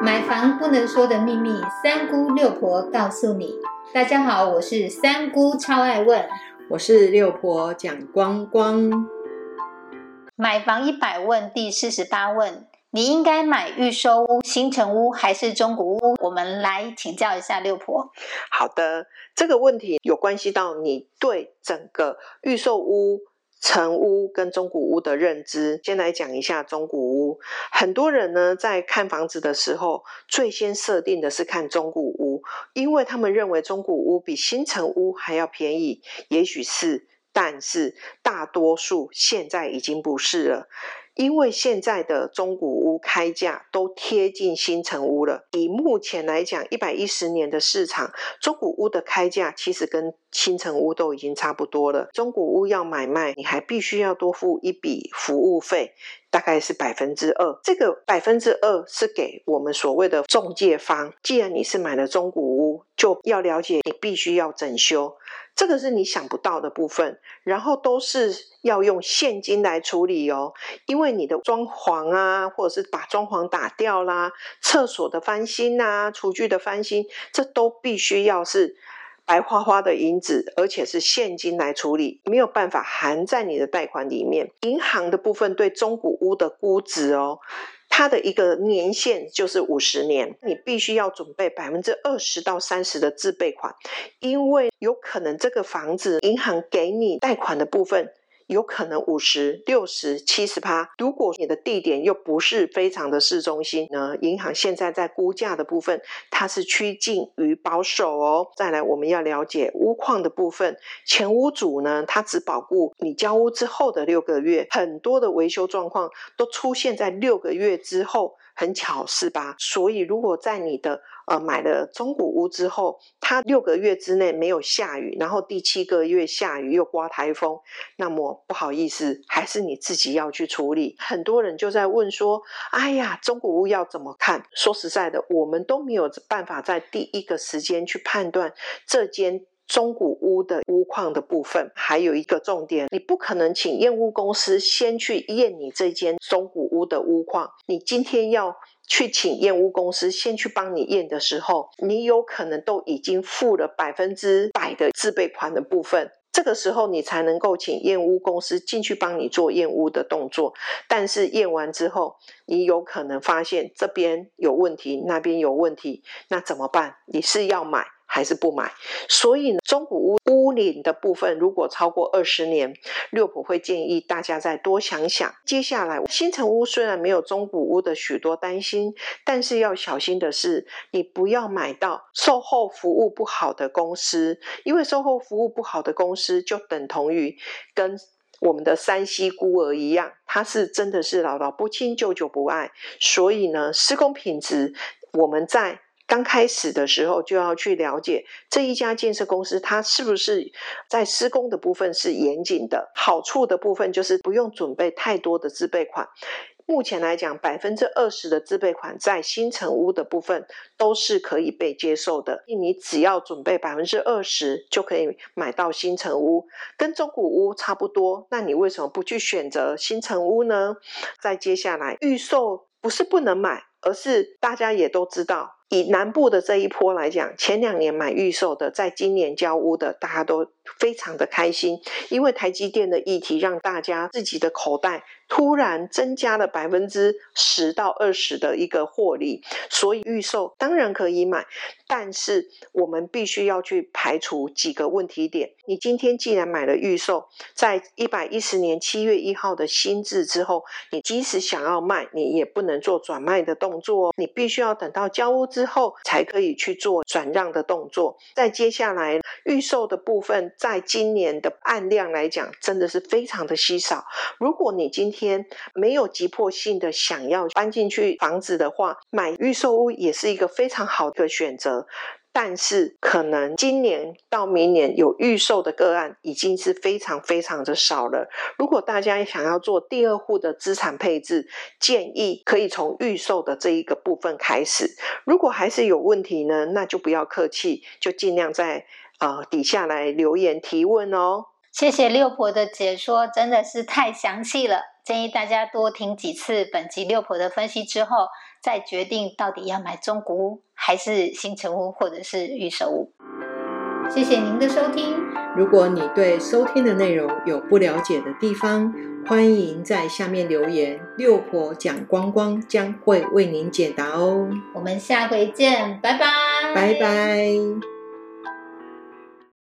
买房不能说的秘密，三姑六婆告诉你。大家好，我是三姑，超爱问。我是六婆蒋光光。买房一百问第四十八问：你应该买预售屋、新城屋还是中古屋？我们来请教一下六婆。好的，这个问题有关系到你对整个预售屋。城屋跟中古屋的认知，先来讲一下中古屋。很多人呢在看房子的时候，最先设定的是看中古屋，因为他们认为中古屋比新城屋还要便宜。也许是，但是大多数现在已经不是了。因为现在的中古屋开价都贴近新城屋了。以目前来讲，一百一十年的市场，中古屋的开价其实跟新城屋都已经差不多了。中古屋要买卖，你还必须要多付一笔服务费，大概是百分之二。这个百分之二是给我们所谓的中介方。既然你是买了中古屋，就要了解你必须要整修。这个是你想不到的部分，然后都是要用现金来处理哦，因为你的装潢啊，或者是把装潢打掉啦，厕所的翻新啊，厨具的翻新，这都必须要是白花花的银子，而且是现金来处理，没有办法含在你的贷款里面。银行的部分对中古屋的估值哦。它的一个年限就是五十年，你必须要准备百分之二十到三十的自备款，因为有可能这个房子银行给你贷款的部分。有可能五十六十七十趴，如果你的地点又不是非常的市中心呢？银行现在在估价的部分，它是趋近于保守哦。再来，我们要了解屋况的部分，前屋主呢，他只保护你交屋之后的六个月，很多的维修状况都出现在六个月之后。很巧是吧？所以如果在你的呃买了中古屋之后，它六个月之内没有下雨，然后第七个月下雨又刮台风，那么不好意思，还是你自己要去处理。很多人就在问说：“哎呀，中古屋要怎么看？”说实在的，我们都没有办法在第一个时间去判断这间。中古屋的屋况的部分，还有一个重点，你不可能请验屋公司先去验你这间中古屋的屋况。你今天要去请验屋公司先去帮你验的时候，你有可能都已经付了百分之百的自备款的部分，这个时候你才能够请验屋公司进去帮你做验屋的动作。但是验完之后，你有可能发现这边有问题，那边有问题，那怎么办？你是要买？还是不买，所以呢，中古屋屋龄的部分如果超过二十年，六普会建议大家再多想想。接下来，新城屋虽然没有中古屋的许多担心，但是要小心的是，你不要买到售后服务不好的公司，因为售后服务不好的公司就等同于跟我们的山西孤儿一样，他是真的是姥姥不亲，舅舅不爱。所以呢，施工品质我们在。刚开始的时候就要去了解这一家建设公司，它是不是在施工的部分是严谨的。好处的部分就是不用准备太多的自备款。目前来讲，百分之二十的自备款在新城屋的部分都是可以被接受的。你只要准备百分之二十就可以买到新城屋，跟中古屋差不多。那你为什么不去选择新城屋呢？再接下来，预售不是不能买，而是大家也都知道。以南部的这一波来讲，前两年买预售的，在今年交屋的，大家都非常的开心，因为台积电的议题让大家自己的口袋突然增加了百分之十到二十的一个获利，所以预售当然可以买，但是我们必须要去排除几个问题点。你今天既然买了预售，在一百一十年七月一号的新制之后，你即使想要卖，你也不能做转卖的动作哦，你必须要等到交屋。之后才可以去做转让的动作。在接下来预售的部分，在今年的按量来讲，真的是非常的稀少。如果你今天没有急迫性的想要搬进去房子的话，买预售屋也是一个非常好的选择。但是，可能今年到明年有预售的个案已经是非常非常的少了。如果大家想要做第二户的资产配置，建议可以从预售的这一个部分开始。如果还是有问题呢，那就不要客气，就尽量在呃底下来留言提问哦。谢谢六婆的解说，真的是太详细了。建议大家多听几次本集六婆的分析之后，再决定到底要买中古屋还是新城屋或者是预售屋。谢谢您的收听。如果你对收听的内容有不了解的地方，欢迎在下面留言，六婆讲光光将会为您解答哦。我们下回见，拜拜，拜拜。